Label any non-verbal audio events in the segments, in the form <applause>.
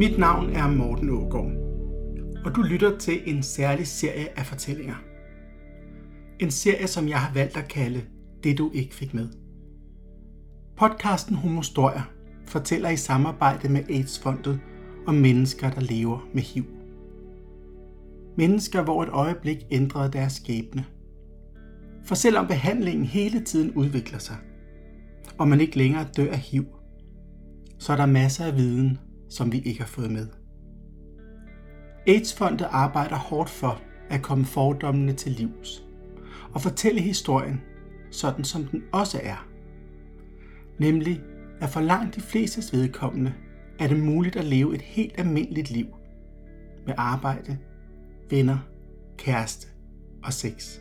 Mit navn er Morten Ågaard, og du lytter til en særlig serie af fortællinger. En serie, som jeg har valgt at kalde Det du ikke fik med. Podcasten Homostorier fortæller i samarbejde med AIDS-fondet om mennesker, der lever med HIV. Mennesker, hvor et øjeblik ændrede deres skæbne. For selvom behandlingen hele tiden udvikler sig, og man ikke længere dør af HIV, så er der masser af viden, som vi ikke har fået med. AIDS-fondet arbejder hårdt for at komme fordommene til livs og fortælle historien, sådan som den også er. Nemlig, at for langt de flestes vedkommende er det muligt at leve et helt almindeligt liv med arbejde, venner, kæreste og sex,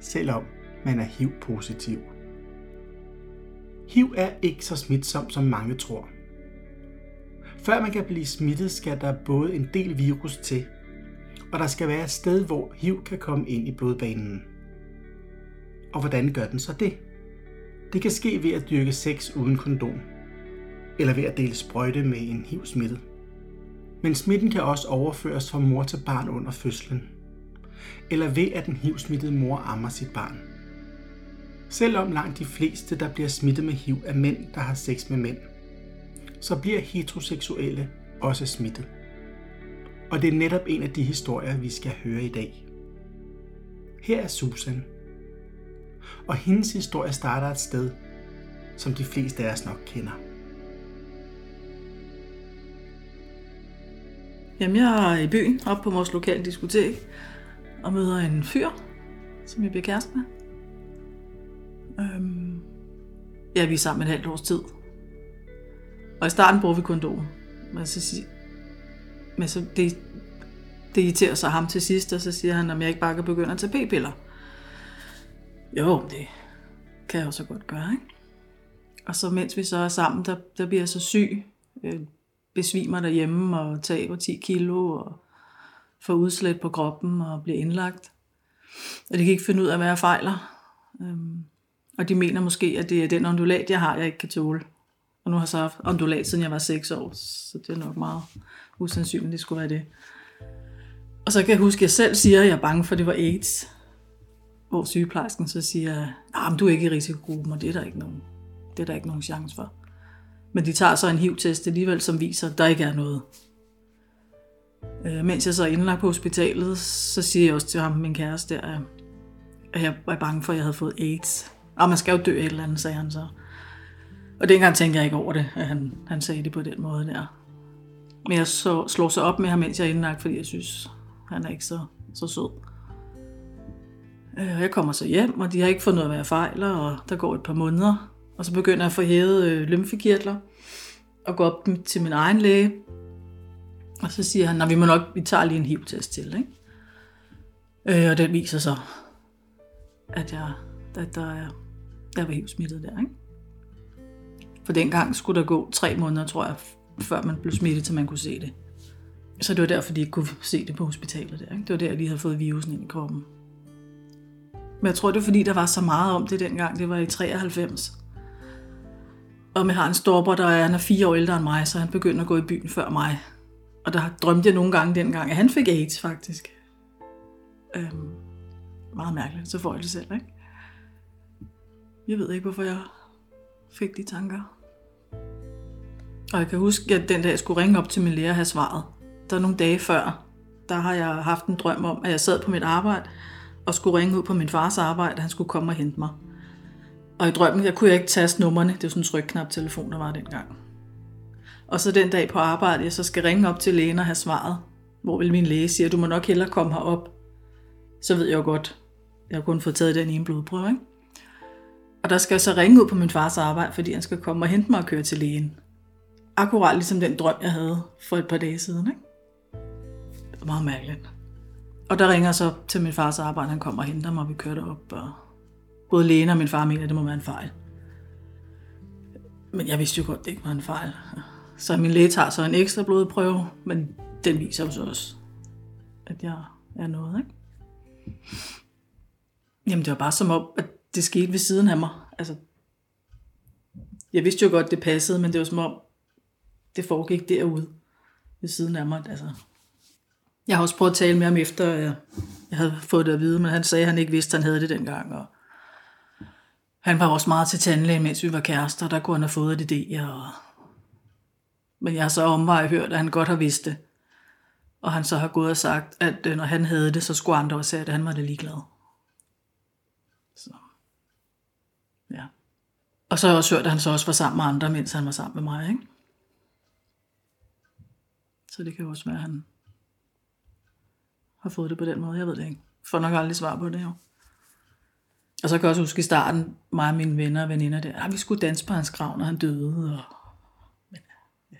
selvom man er HIV-positiv. HIV er ikke så smitsom, som mange tror. Før man kan blive smittet, skal der både en del virus til, og der skal være et sted, hvor HIV kan komme ind i blodbanen. Og hvordan gør den så det? Det kan ske ved at dyrke sex uden kondom, eller ved at dele sprøjte med en HIV-smittet. Men smitten kan også overføres fra mor til barn under fødslen, eller ved at den HIV-smittede mor ammer sit barn. Selvom langt de fleste, der bliver smittet med HIV, er mænd, der har sex med mænd, så bliver heteroseksuelle også smittet. Og det er netop en af de historier, vi skal høre i dag. Her er Susan. Og hendes historie starter et sted, som de fleste af os nok kender. Jamen, jeg er i byen, op på vores lokale diskotek, og møder en fyr, som jeg bliver kæreste med. Øhm, ja, vi er sammen et halvt års tid. Og i starten bruger vi kondom. Men så, sig- men så det, det irriterer sig ham til sidst, og så siger han, om jeg ikke bare kan begynde at tage p-piller. Jo, det kan jeg jo så godt gøre, ikke? Og så mens vi så er sammen, der, der bliver jeg så syg, øh, besvimer derhjemme og taber 10 kilo og får udslæt på kroppen og bliver indlagt. Og de kan ikke finde ud af, hvad jeg fejler. Øhm, og de mener måske, at det er den ondulat, jeg har, jeg ikke kan tåle. Og nu har jeg så haft ondulat, siden jeg var 6 år, så det er nok meget usandsynligt, det skulle være det. Og så kan jeg huske, at jeg selv siger, at jeg er bange for, at det var AIDS. Hvor sygeplejersken så siger, at du er ikke i risikogruppen, og det er der ikke nogen, det er der ikke nogen chance for. Men de tager så en HIV-test alligevel, som viser, at der ikke er noget. Øh, mens jeg så er indlagt på hospitalet, så siger jeg også til ham, min kæreste, at jeg var bange for, at jeg havde fået AIDS. Og man skal jo dø et eller andet, sagde han så. Og dengang tænkte jeg ikke over det, at han, han sagde det på den måde der. Men jeg så, slog så op med ham, mens jeg er indlagt, fordi jeg synes, han er ikke så, så sød. Øh, og Jeg kommer så hjem, og de har ikke fundet ud af, hvad jeg fejler, og der går et par måneder. Og så begynder jeg at få hævet øh, lymfekirtler, og gå op til min egen læge. Og så siger han, at vi må nok, vi tager lige en HIV-test til, ikke? Øh, og den viser så, at jeg, at der er, jeg var HIV-smittet der, ikke? For dengang skulle der gå tre måneder, tror jeg, før man blev smittet, til man kunne se det. Så det var derfor, de ikke kunne se det på hospitalet der. Ikke? Det var der, de lige havde fået virusen ind i kroppen. Men jeg tror, det var fordi, der var så meget om det dengang. Det var i 93. Og jeg har en storbror, der er, han er fire år ældre end mig, så han begyndte at gå i byen før mig. Og der drømte jeg nogle gange dengang, at han fik AIDS faktisk. Øhm, meget mærkeligt, så får jeg det selv, ikke? Jeg ved ikke, hvorfor jeg fik de tanker. Og jeg kan huske, at den dag jeg skulle ringe op til min lærer og have svaret, der er nogle dage før, der har jeg haft en drøm om, at jeg sad på mit arbejde og skulle ringe ud på min fars arbejde, at han skulle komme og hente mig. Og i drømmen, jeg kunne jeg ikke taste numrene. Det var sådan en trykknap telefon, der var dengang. Og så den dag på arbejde, jeg så skal ringe op til lægen og have svaret. Hvor vil min læge sige, du må nok hellere komme herop. Så ved jeg jo godt, jeg har kun fået taget den ene blodprøve, ikke? Og der skal jeg så ringe ud på min fars arbejde, fordi han skal komme og hente mig og køre til lægen. Akkurat ligesom den drøm, jeg havde for et par dage siden, ikke? Det var meget mærkeligt. Og der ringer så til min fars arbejde, han kommer og henter mig, og vi kører derop, og både lægen og min far mener, at det må være en fejl. Men jeg vidste jo godt, det ikke var en fejl. Så min læge tager så en ekstra blodprøve, men den viser jo så også, at jeg er noget, ikke? Jamen, det var bare som om, at det skete ved siden af mig. Altså, jeg vidste jo godt, det passede, men det var som om, det foregik derude. ved siden af mig. Altså. Jeg har også prøvet at tale med ham efter, jeg, jeg havde fået det at vide, men han sagde, at han ikke vidste, at han havde det dengang. Og han var også meget til tandlæge, mens vi var kærester. Der kunne han have fået et idé. Og... Men jeg har så omvej hørt, at han godt har vidst det. Og han så har gået og sagt, at øh, når han havde det, så skulle andre også sige, at han var det ligeglad. Så. Ja. Og så har jeg også hørt, at han så også var sammen med andre, mens han var sammen med mig. Ikke? Så det kan jo også være, at han har fået det på den måde. Jeg ved det ikke. Får nok aldrig svar på det her. Og så kan jeg også huske i starten, mig og mine venner og veninder der, at ah, vi skulle danse på hans grav, når han døde. Og... Men, ja.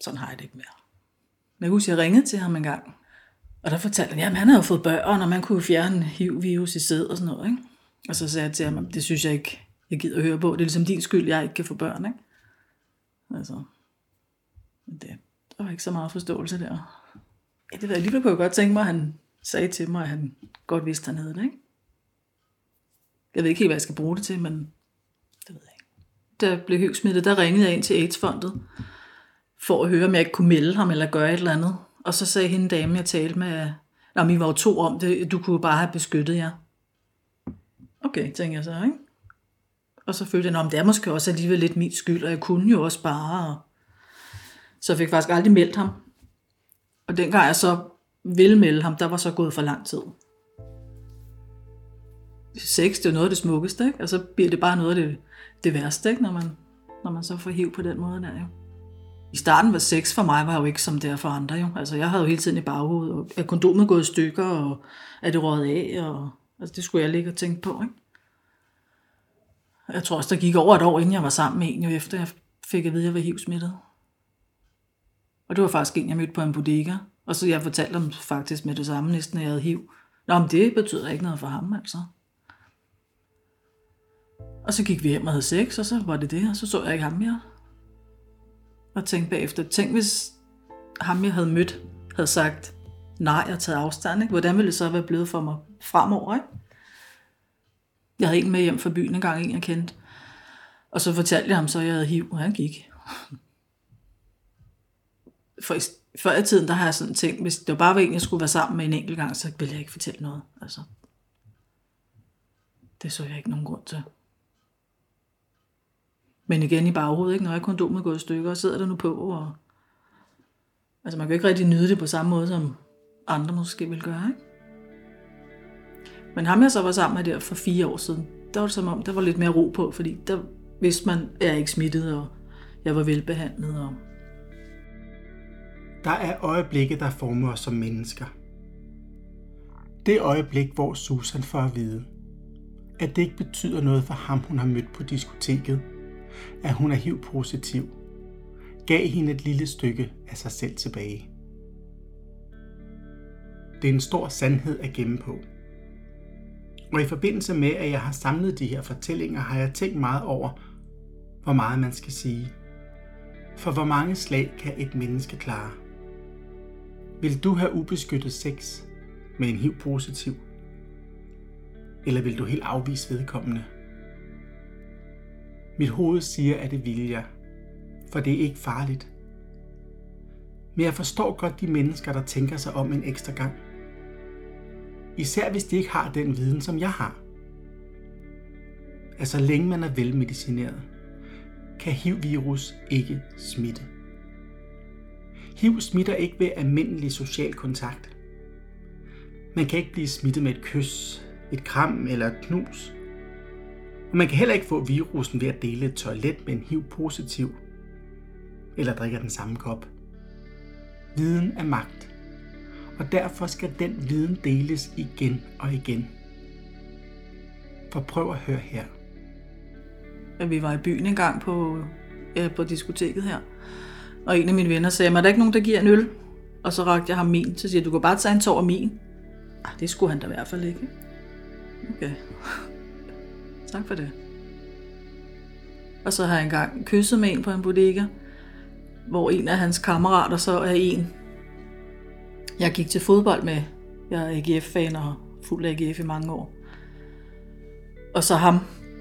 Sådan har jeg det ikke mere. Men jeg husker, jeg ringede til ham en gang. Og der fortalte han, at han havde fået børn, og man kunne fjerne HIV-virus i sæd og sådan noget. Ikke? Og så sagde jeg til ham, det synes jeg ikke, jeg gider at høre på. Det er ligesom din skyld, jeg ikke kan få børn. Ikke? Altså, men det, der var ikke så meget forståelse der. Ja, det ved jeg, alligevel kunne jeg godt tænke mig, at han sagde til mig, at han godt vidste, at han havde det, ikke? Jeg ved ikke helt, hvad jeg skal bruge det til, men det ved jeg ikke. Da jeg blev høgsmittet, der ringede jeg ind til AIDS-fondet, for at høre, om jeg ikke kunne melde ham eller gøre et eller andet. Og så sagde hende dame, jeg talte med, at vi var jo to om det, du kunne bare have beskyttet jer. Okay, tænker jeg så, ikke? Og så følte jeg, at det er måske også alligevel lidt min skyld, og jeg kunne jo også bare. Så jeg fik faktisk aldrig meldt ham. Og dengang jeg så ville melde ham, der var så gået for lang tid. Sex, det er noget af det smukkeste, ikke? Og så bliver det bare noget af det, det værste, ikke? Når, man, når man så får hiv på den måde der, jo. I starten var sex for mig var jo ikke som det er for andre, jo. Altså, jeg havde jo hele tiden i baghovedet, og er kondomet gået i stykker, og er det røget af, og altså, det skulle jeg ligge og tænke på, ikke? Jeg tror også, der gik over et år, inden jeg var sammen med en, jo efter jeg fik at vide, at jeg var HIV-smittet. Og det var faktisk en, jeg mødte på en bodega. Og så jeg fortalte dem faktisk med det samme, næsten, at jeg havde HIV. Nå, men det betyder ikke noget for ham, altså. Og så gik vi hjem og havde sex, og så var det det, og så så jeg ikke ham mere. Og tænkte bagefter, tænk hvis ham, jeg havde mødt, havde sagt nej og taget afstand, ikke? hvordan ville det så være blevet for mig fremover? Ikke? Jeg havde en med hjem fra byen en gang, en jeg kendte. Og så fortalte jeg ham så, at jeg havde HIV, og han gik. For før i tiden, der har jeg sådan tænkt, hvis det var bare var en, jeg skulle være sammen med en enkelt gang, så ville jeg ikke fortælle noget. Altså, det så jeg ikke nogen grund til. Men igen i baghovedet, ikke? når jeg kondomet går i stykker, og sidder der nu på, og altså man kan ikke rigtig nyde det på samme måde, som andre måske vil gøre, ikke? Men ham jeg så var sammen med der for fire år siden, der var det som om, der var lidt mere ro på, fordi der vidste man, at jeg ikke smittet, og jeg var velbehandlet, og der er øjeblikke, der former os som mennesker. Det øjeblik, hvor Susan får at vide, at det ikke betyder noget for ham, hun har mødt på diskoteket, at hun er HIV-positiv, gav hende et lille stykke af sig selv tilbage. Det er en stor sandhed at gemme på. Og i forbindelse med, at jeg har samlet de her fortællinger, har jeg tænkt meget over, hvor meget man skal sige. For hvor mange slag kan et menneske klare? Vil du have ubeskyttet sex med en HIV-positiv? Eller vil du helt afvise vedkommende? Mit hoved siger, at det vil jeg, for det er ikke farligt. Men jeg forstår godt de mennesker, der tænker sig om en ekstra gang. Især hvis de ikke har den viden, som jeg har. Altså længe man er velmedicineret, kan HIV-virus ikke smitte. HIV smitter ikke ved almindelig social kontakt. Man kan ikke blive smittet med et kys, et kram eller et knus. Og man kan heller ikke få virusen ved at dele et toilet med en HIV-positiv eller drikke den samme kop. Viden er magt, og derfor skal den viden deles igen og igen. For prøv at høre her. Vi var i byen engang på, ja, på diskoteket her, og en af mine venner sagde, er der ikke nogen, der giver en øl? Og så rakte jeg ham min. Så siger du kan bare tage en tår af min. Ah, det skulle han da i hvert fald ikke. Okay. <laughs> tak for det. Og så har jeg engang kysset med en på en bodega, hvor en af hans kammerater så er en, jeg gik til fodbold med. Jeg er AGF-fan og fuld AGF i mange år. Og så ham,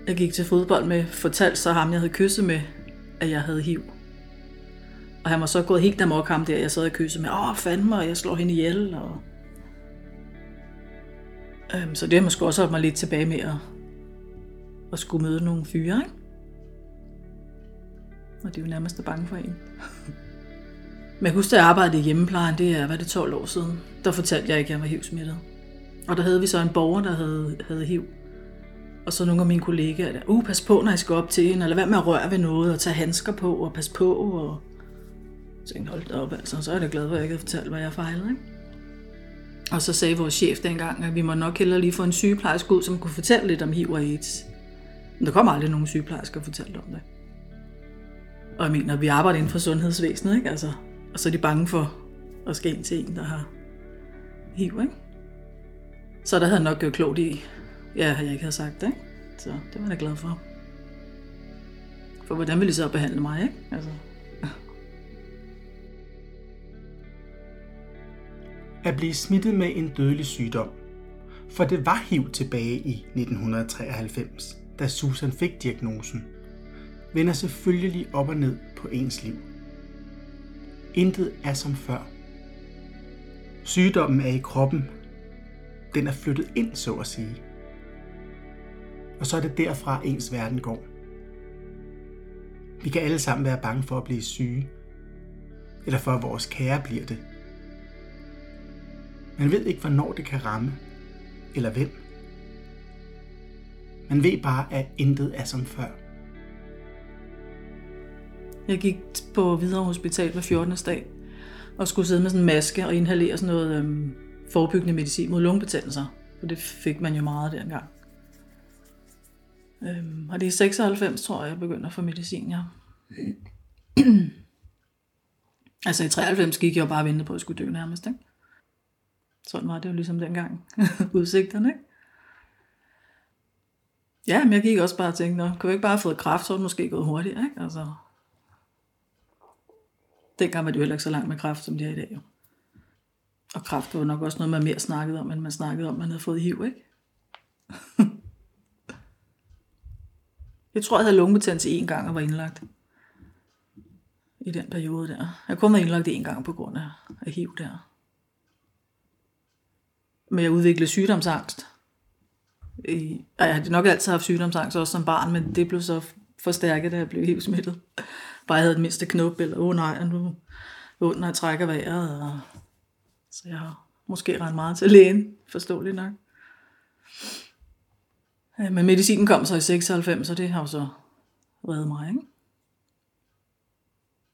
jeg gik til fodbold med, fortalte så ham, jeg havde kysset med, at jeg havde HIV. Og han var så gået helt amok ham der, jeg sad og kysse med, åh, fandme, og jeg slår hende ihjel. Og... Øhm, så det har måske også holdt mig lidt tilbage med at, at skulle møde nogle fyre, ikke? Og de er jo nærmest bange for en. <laughs> Men jeg husker, at jeg arbejdede i hjemmeplejen, det er, hvad det 12 år siden. Der fortalte jeg ikke, at jeg var HIV-smittet. Og der havde vi så en borger, der havde, havde HIV. Og så nogle af mine kollegaer, der, uh, pas på, når I skal op til hende, eller hvad med at røre ved noget, og tage handsker på, og pas på, og så tænkte, hold op, altså, så er jeg glad for, at jeg ikke havde fortalt, hvad jeg fejlede, ikke? Og så sagde vores chef dengang, at vi må nok hellere lige få en sygeplejerske ud, som kunne fortælle lidt om HIV og AIDS. Men der kom aldrig nogen sygeplejersker og fortalte om det. Og jeg mener, vi arbejder inden for sundhedsvæsenet, ikke? Altså, og så er de bange for at ske ind til en, der har HIV, ikke? Så der havde nok gjort klogt i, ja, jeg ikke havde sagt det, ikke? Så det var jeg glad for. For hvordan ville de så behandle mig, ikke? Altså, at blive smittet med en dødelig sygdom. For det var HIV tilbage i 1993, da Susan fik diagnosen. Vender selvfølgelig op og ned på ens liv. Intet er som før. Sygdommen er i kroppen. Den er flyttet ind, så at sige. Og så er det derfra, ens verden går. Vi kan alle sammen være bange for at blive syge, eller for at vores kære bliver det. Man ved ikke, hvornår det kan ramme, eller hvem. Man ved bare, at intet er som før. Jeg gik på Hvidovre Hospital hver 14. dag og skulle sidde med sådan en maske og inhalere sådan noget øhm, forebyggende medicin mod lungebetændelser. For det fik man jo meget dengang. Øhm, og det er 96, tror jeg, jeg begynder at få medicin, ja. <clears throat> altså i 93 gik jeg jo bare og ventede på, at jeg skulle dø nærmest, ikke? Sådan var det jo ligesom dengang. <laughs> Udsigterne, ikke? Ja, men jeg gik også bare og tænkte, nå, kunne jeg ikke bare have fået kraft, så var det måske gået hurtigere, ikke? Altså, dengang var det jo heller ikke så langt med kraft, som det er i dag, jo. Og kraft var nok også noget, man mere snakkede om, end man snakkede om, man havde fået HIV, ikke? <laughs> jeg tror, jeg havde lungebetændelse en gang og var indlagt. I den periode der. Jeg kun var indlagt én gang på grund af HIV der med at udvikle sygdomsangst. Og jeg har nok altid haft sygdomsangst, også som barn, men det blev så forstærket, da jeg blev helt smittet. Bare jeg havde den mindste knop, eller åh oh, nej, nu ondt, når jeg trækker vejret. Og... Så jeg har måske ret meget til lægen, forståeligt nok. Men medicinen kom så i 96, så det har jo så reddet mig, ikke?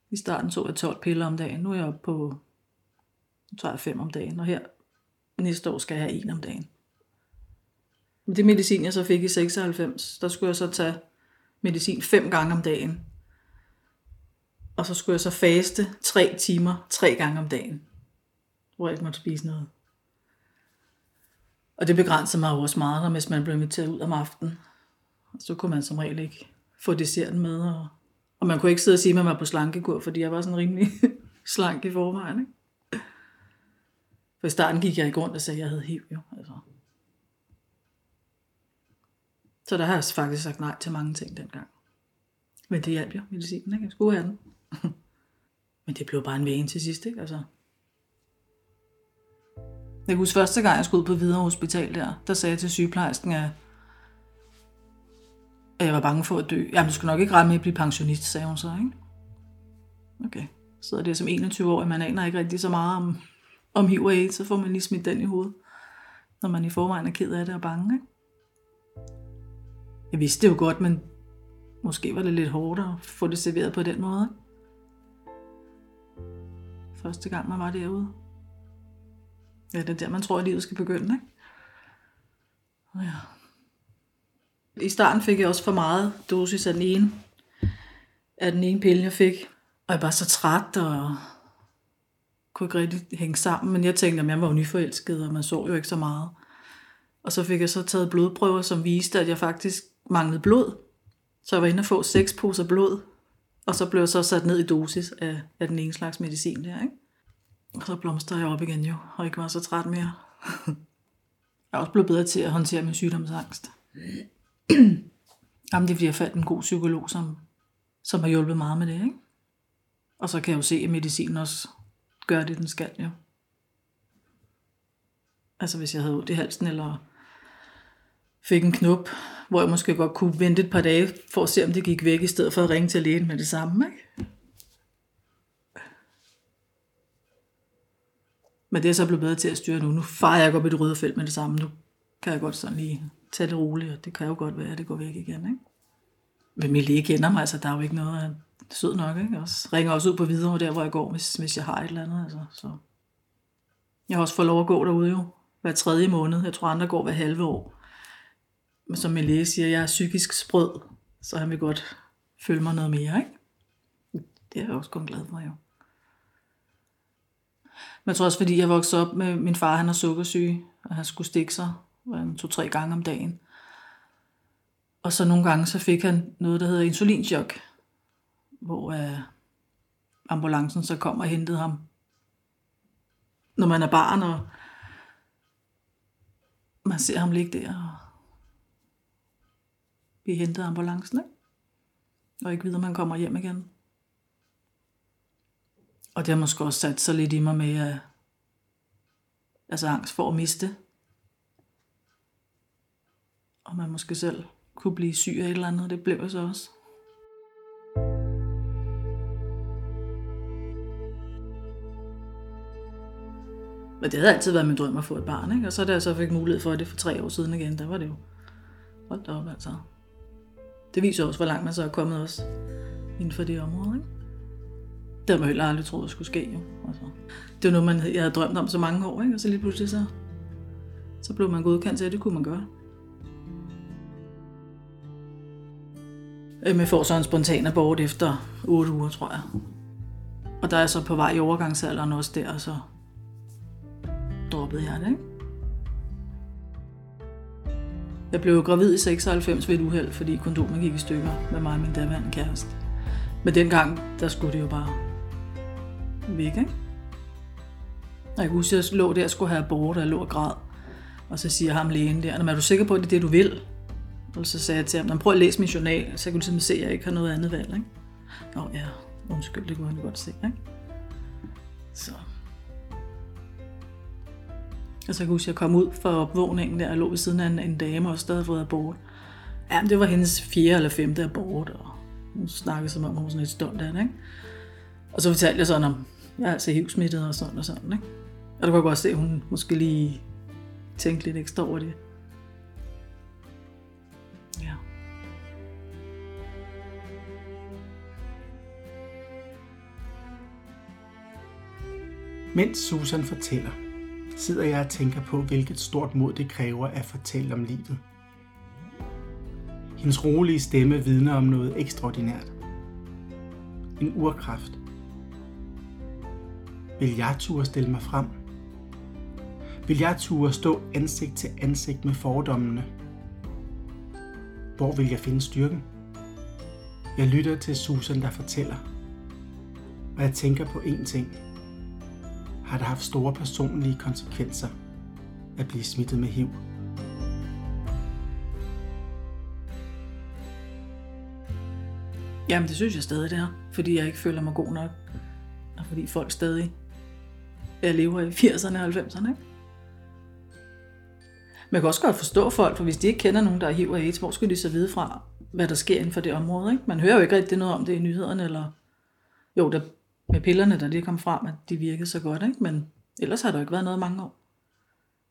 I starten så jeg 12 piller om dagen, nu er jeg oppe på, nu tager jeg 5 om dagen, og her næste år skal jeg have en om dagen. Men det medicin, jeg så fik i 96, der skulle jeg så tage medicin fem gange om dagen. Og så skulle jeg så faste tre timer, tre gange om dagen, hvor jeg ikke måtte spise noget. Og det begrænsede mig også meget, hvis man blev inviteret ud om aftenen. Så kunne man som regel ikke få desserten med. Og, og man kunne ikke sidde og sige, at man var på slankekur, fordi jeg var sådan rimelig <laughs> slank i forvejen. Ikke? For i starten gik jeg ikke rundt og sagde, at jeg havde HIV. Jo. Altså. Så der har jeg faktisk sagt nej til mange ting dengang. Men det hjalp jo, medicinen, ikke? Jeg skulle have den. <laughs> Men det blev bare en vane til sidst, ikke? Altså. Jeg kan huske første gang, jeg skulle ud på Videre Hospital der, der sagde jeg til sygeplejersken, at at jeg var bange for at dø. Jamen, du skal nok ikke regne med at blive pensionist, sagde hun så, ikke? Okay. Så er det som 21 år, man aner ikke rigtig så meget om, om HIV og AIDS, så får man lige smidt den i hovedet, når man i forvejen er ked af det og bange. Ikke? Jeg vidste det jo godt, men måske var det lidt hårdt at få det serveret på den måde. Ikke? Første gang man var derude. Ja, det er der, man tror, at livet skal begynde, ikke? Ja. I starten fik jeg også for meget dosis af den ene, af den ene pille, jeg fik. Og jeg var så træt, og kunne ikke rigtig hænge sammen, men jeg tænkte, at jeg var jo nyforelsket, og man så jo ikke så meget. Og så fik jeg så taget blodprøver, som viste, at jeg faktisk manglede blod. Så jeg var inde og få seks poser blod, og så blev jeg så sat ned i dosis af, af den ene slags medicin der, ikke? Og så blomstrede jeg op igen jo, og ikke var så træt mere. <laughs> jeg er også blevet bedre til at håndtere min sygdomsangst. <clears throat> Jamen, det er fordi, jeg fandt en god psykolog, som, som har hjulpet meget med det, ikke? Og så kan jeg jo se, at medicinen også gør det, den skal jo. Altså hvis jeg havde ondt i halsen, eller fik en knop, hvor jeg måske godt kunne vente et par dage, for at se, om det gik væk, i stedet for at ringe til lægen med det samme. Ikke? Men det er så blevet bedre til at styre nu. Nu farer jeg op i det røde felt med det samme. Nu kan jeg godt sådan lige tage det roligt, og det kan jo godt være, at det går væk igen. Ikke? Men min læge kender mig, altså der er jo ikke noget, sød nok, ikke? Også ringer også ud på videre, der hvor jeg går, hvis, hvis jeg har et eller andet, altså, så. Jeg har også fået lov at gå derude jo, hver tredje måned. Jeg tror, andre går hver halve år. Men som min læge siger, jeg er psykisk sprød, så han vil godt følge mig noget mere, ikke? Det er jeg også kun glad for, jo. Men jeg tror også, fordi jeg voksede op med min far, han er sukkersyge, og han skulle stikke sig to-tre gange om dagen. Og så nogle gange, så fik han noget, der hedder insulinchok, hvor uh, ambulancen så kom og hentede ham. Når man er barn, og man ser ham ligge der og blive hentet af ambulancen, ikke? og ikke vide, om man kommer hjem igen. Og det har måske også sat sig lidt i mig med, uh, altså angst for at miste. Og man måske selv kunne blive syg af et eller andet, det blev jeg så også. Men det havde altid været min drøm at få et barn, ikke? Og så da jeg så fik mulighed for det for tre år siden igen, der var det jo, hold da op altså. Det viser også, hvor langt man så er kommet også inden for det område, ikke? Det havde man heller aldrig troet, skulle ske, jo. Altså. Det var noget, man, jeg havde drømt om så mange år, ikke? Og så lige pludselig så, så blev man godkendt til, at det kunne man gøre. Øh, jeg får så en spontan abort efter 8 uger, tror jeg. Og der er så på vej i overgangsalderen også der, og så droppede jeg det, ikke? Jeg blev gravid i 96 ved et uheld, fordi kondomen gik i stykker med mig og min daværende kæreste. Men dengang, der skulle det jo bare væk, ikke? Og jeg kan huske, at jeg lå der og skulle have abort, og jeg lå og græd. Og så siger ham lægen der, er du sikker på, at det er det, du vil? Og så sagde jeg til ham, prøv at læse min journal, så jeg kunne simpelthen se, at jeg ikke har noget andet valg. Ikke? Nå ja, undskyld, det kunne han godt se. Ikke? Så. Altså, og så kan jeg huske, at jeg kom ud fra opvågningen der, og lå ved siden af en, en dame, og stadig fået abort. Ja, det var hendes fjerde eller femte abort, og hun snakkede som om, hun var sådan lidt stolt af det. Ikke? Og så fortalte jeg sådan om, jeg er altså hivsmittet og sådan og sådan. Ikke? Og du kunne godt se, at hun måske lige tænkte lidt ekstra over det. Ja. Mens Susan fortæller, sidder jeg og tænker på, hvilket stort mod det kræver at fortælle om livet. Hendes rolige stemme vidner om noget ekstraordinært. En urkraft. Vil jeg turde stille mig frem? Vil jeg turde stå ansigt til ansigt med fordommene? Hvor vil jeg finde styrken? Jeg lytter til Susan, der fortæller. Og jeg tænker på én ting – har det haft store personlige konsekvenser at blive smittet med HIV. Jamen det synes jeg stadig det er, fordi jeg ikke føler mig god nok. Og fordi folk stadig jeg lever i 80'erne og 90'erne. Ikke? Men jeg kan også godt forstå folk, for hvis de ikke kender nogen, der er HIV og AIDS, hvor skulle de så vide fra, hvad der sker inden for det område? Ikke? Man hører jo ikke rigtig noget om det i nyhederne, eller jo, der med pillerne, der lige kom frem, at de virkede så godt, ikke? men ellers har der jo ikke været noget mange år,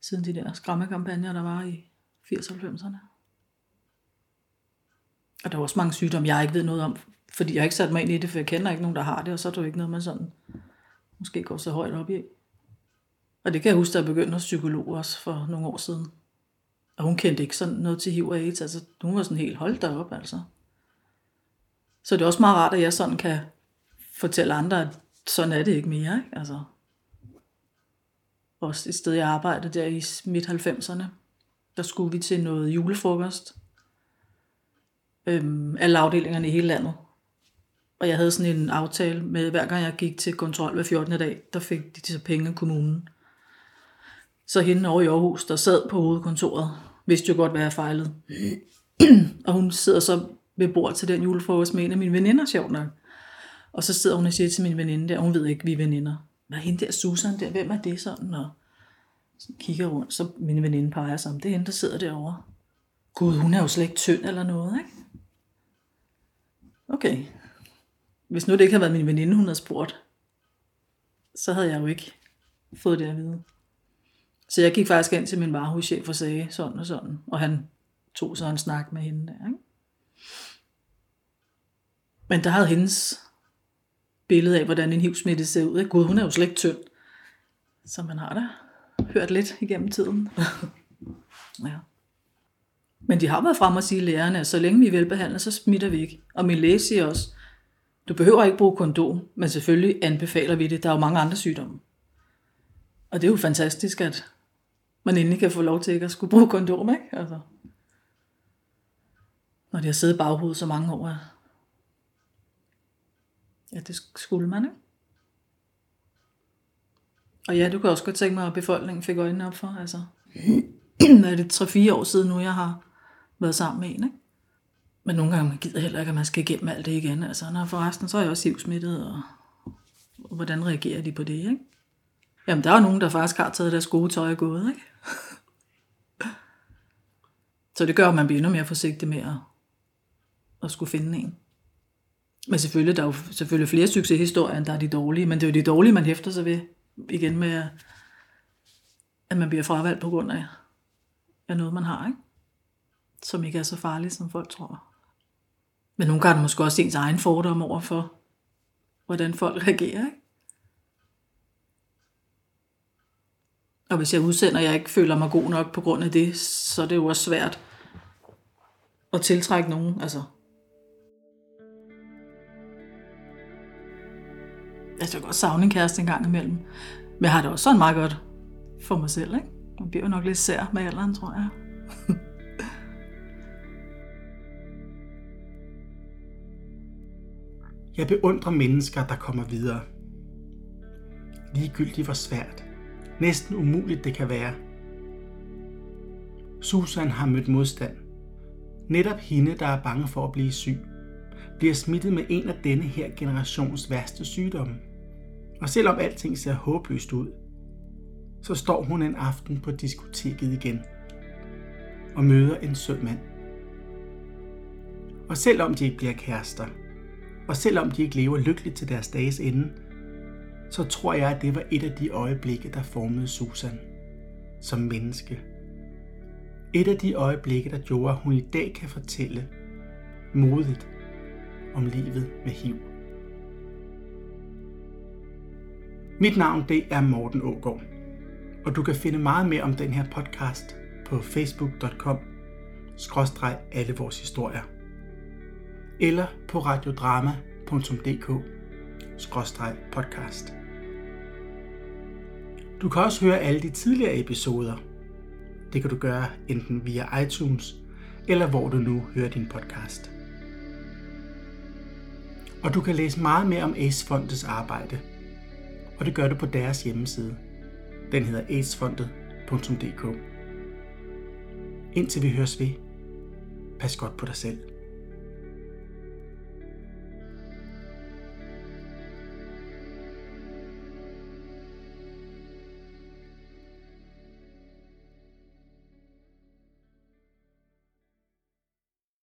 siden de der skræmmekampagner, der var i 80-90'erne. Og der er også mange sygdomme, jeg ikke ved noget om, fordi jeg har ikke sat mig ind i det, for jeg kender ikke nogen, der har det, og så er det jo ikke noget, man sådan måske går så højt op i. Og det kan jeg huske, der begyndte hos psykolog også for nogle år siden. Og hun kendte ikke sådan noget til HIV og AIDS, altså hun var sådan helt holdt derop, altså. Så det er også meget rart, at jeg sådan kan fortælle andre, at sådan er det ikke mere. Ikke? Altså, også et sted, jeg arbejdede der i midt-90'erne, der skulle vi til noget julefrokost. Øhm, alle afdelingerne i hele landet. Og jeg havde sådan en aftale med, hver gang jeg gik til kontrol hver 14. dag, der fik de så penge af kommunen. Så hende over i Aarhus, der sad på hovedkontoret, vidste jo godt, hvad jeg fejlede. <clears throat> og hun sidder så ved bord til den julefrokost med en af mine veninder, sjovt nok. Og så sidder hun og siger til min veninde der, hun ved ikke, vi er veninder. Hvad er hende der Susan der? Hvem er det sådan? Og så kigger rundt, så min veninde peger sig om. Det er hende, der sidder derovre. Gud, hun er jo slet ikke tynd eller noget, ikke? Okay. Hvis nu det ikke havde været min veninde, hun havde spurgt, så havde jeg jo ikke fået det at vide. Så jeg gik faktisk ind til min varehuschef og sagde sådan og sådan, og han tog så en snak med hende der. Ikke? Men der havde hendes billede af, hvordan en hivsmitte ser ud. Gud, hun er jo slet ikke tynd. Så man har da hørt lidt igennem tiden. <laughs> ja. Men de har været frem og sige lærerne, at så længe vi er velbehandlet, så smitter vi ikke. Og min læge siger også, du behøver ikke bruge kondom, men selvfølgelig anbefaler vi det. Der er jo mange andre sygdomme. Og det er jo fantastisk, at man endelig kan få lov til ikke at skulle bruge kondom, ikke? Altså, når det har siddet baghovedet så mange år. Ja, det skulle man, ikke? Og ja, du kan også godt tænke mig, at befolkningen fik øjnene op for. Altså, <clears throat> er det 3-4 år siden nu, jeg har været sammen med en, ikke? Men nogle gange man gider heller ikke, at man skal igennem alt det igen. Altså, når forresten, så er jeg også HIV-smittet, og, og hvordan reagerer de på det, ikke? Jamen, der er jo nogen, der faktisk har taget deres gode tøj og gået, ikke? <laughs> så det gør, at man bliver endnu mere forsigtig med at, at skulle finde en. Men selvfølgelig, der er jo selvfølgelig flere succeshistorier, end der er de dårlige, men det er jo de dårlige, man hæfter sig ved igen med, at man bliver fravalgt på grund af, af noget, man har, ikke? som ikke er så farligt, som folk tror. Men nogle gange er det måske også ens egen fordom over for, hvordan folk <laughs> reagerer. Ikke? Og hvis jeg udsender, og jeg ikke føler mig god nok på grund af det, så er det jo også svært at tiltrække nogen. Altså, Altså, jeg kan godt savne en kæreste en gang imellem. Men jeg har det også sådan meget godt for mig selv, ikke? Man bliver jo nok lidt sær med alderen, tror jeg. <laughs> jeg beundrer mennesker, der kommer videre. Ligegyldigt hvor svært, næsten umuligt det kan være. Susan har mødt modstand. Netop hende, der er bange for at blive syg, bliver smittet med en af denne her generations værste sygdomme. Og selvom alting ser håbløst ud, så står hun en aften på diskoteket igen og møder en sød mand. Og selvom de ikke bliver kærester, og selvom de ikke lever lykkeligt til deres dages ende, så tror jeg, at det var et af de øjeblikke, der formede Susan som menneske. Et af de øjeblikke, der gjorde, at hun i dag kan fortælle modigt om livet med HIV. Mit navn det er Morten Ågaard, og du kan finde meget mere om den her podcast på facebook.com skråstreg alle vores historier eller på radiodrama.dk skråstreg podcast. Du kan også høre alle de tidligere episoder. Det kan du gøre enten via iTunes eller hvor du nu hører din podcast. Og du kan læse meget mere om Ace Fondets arbejde – og det gør du på deres hjemmeside. Den hedder aidsfondet.dk. Indtil vi høres ved, pas godt på dig selv.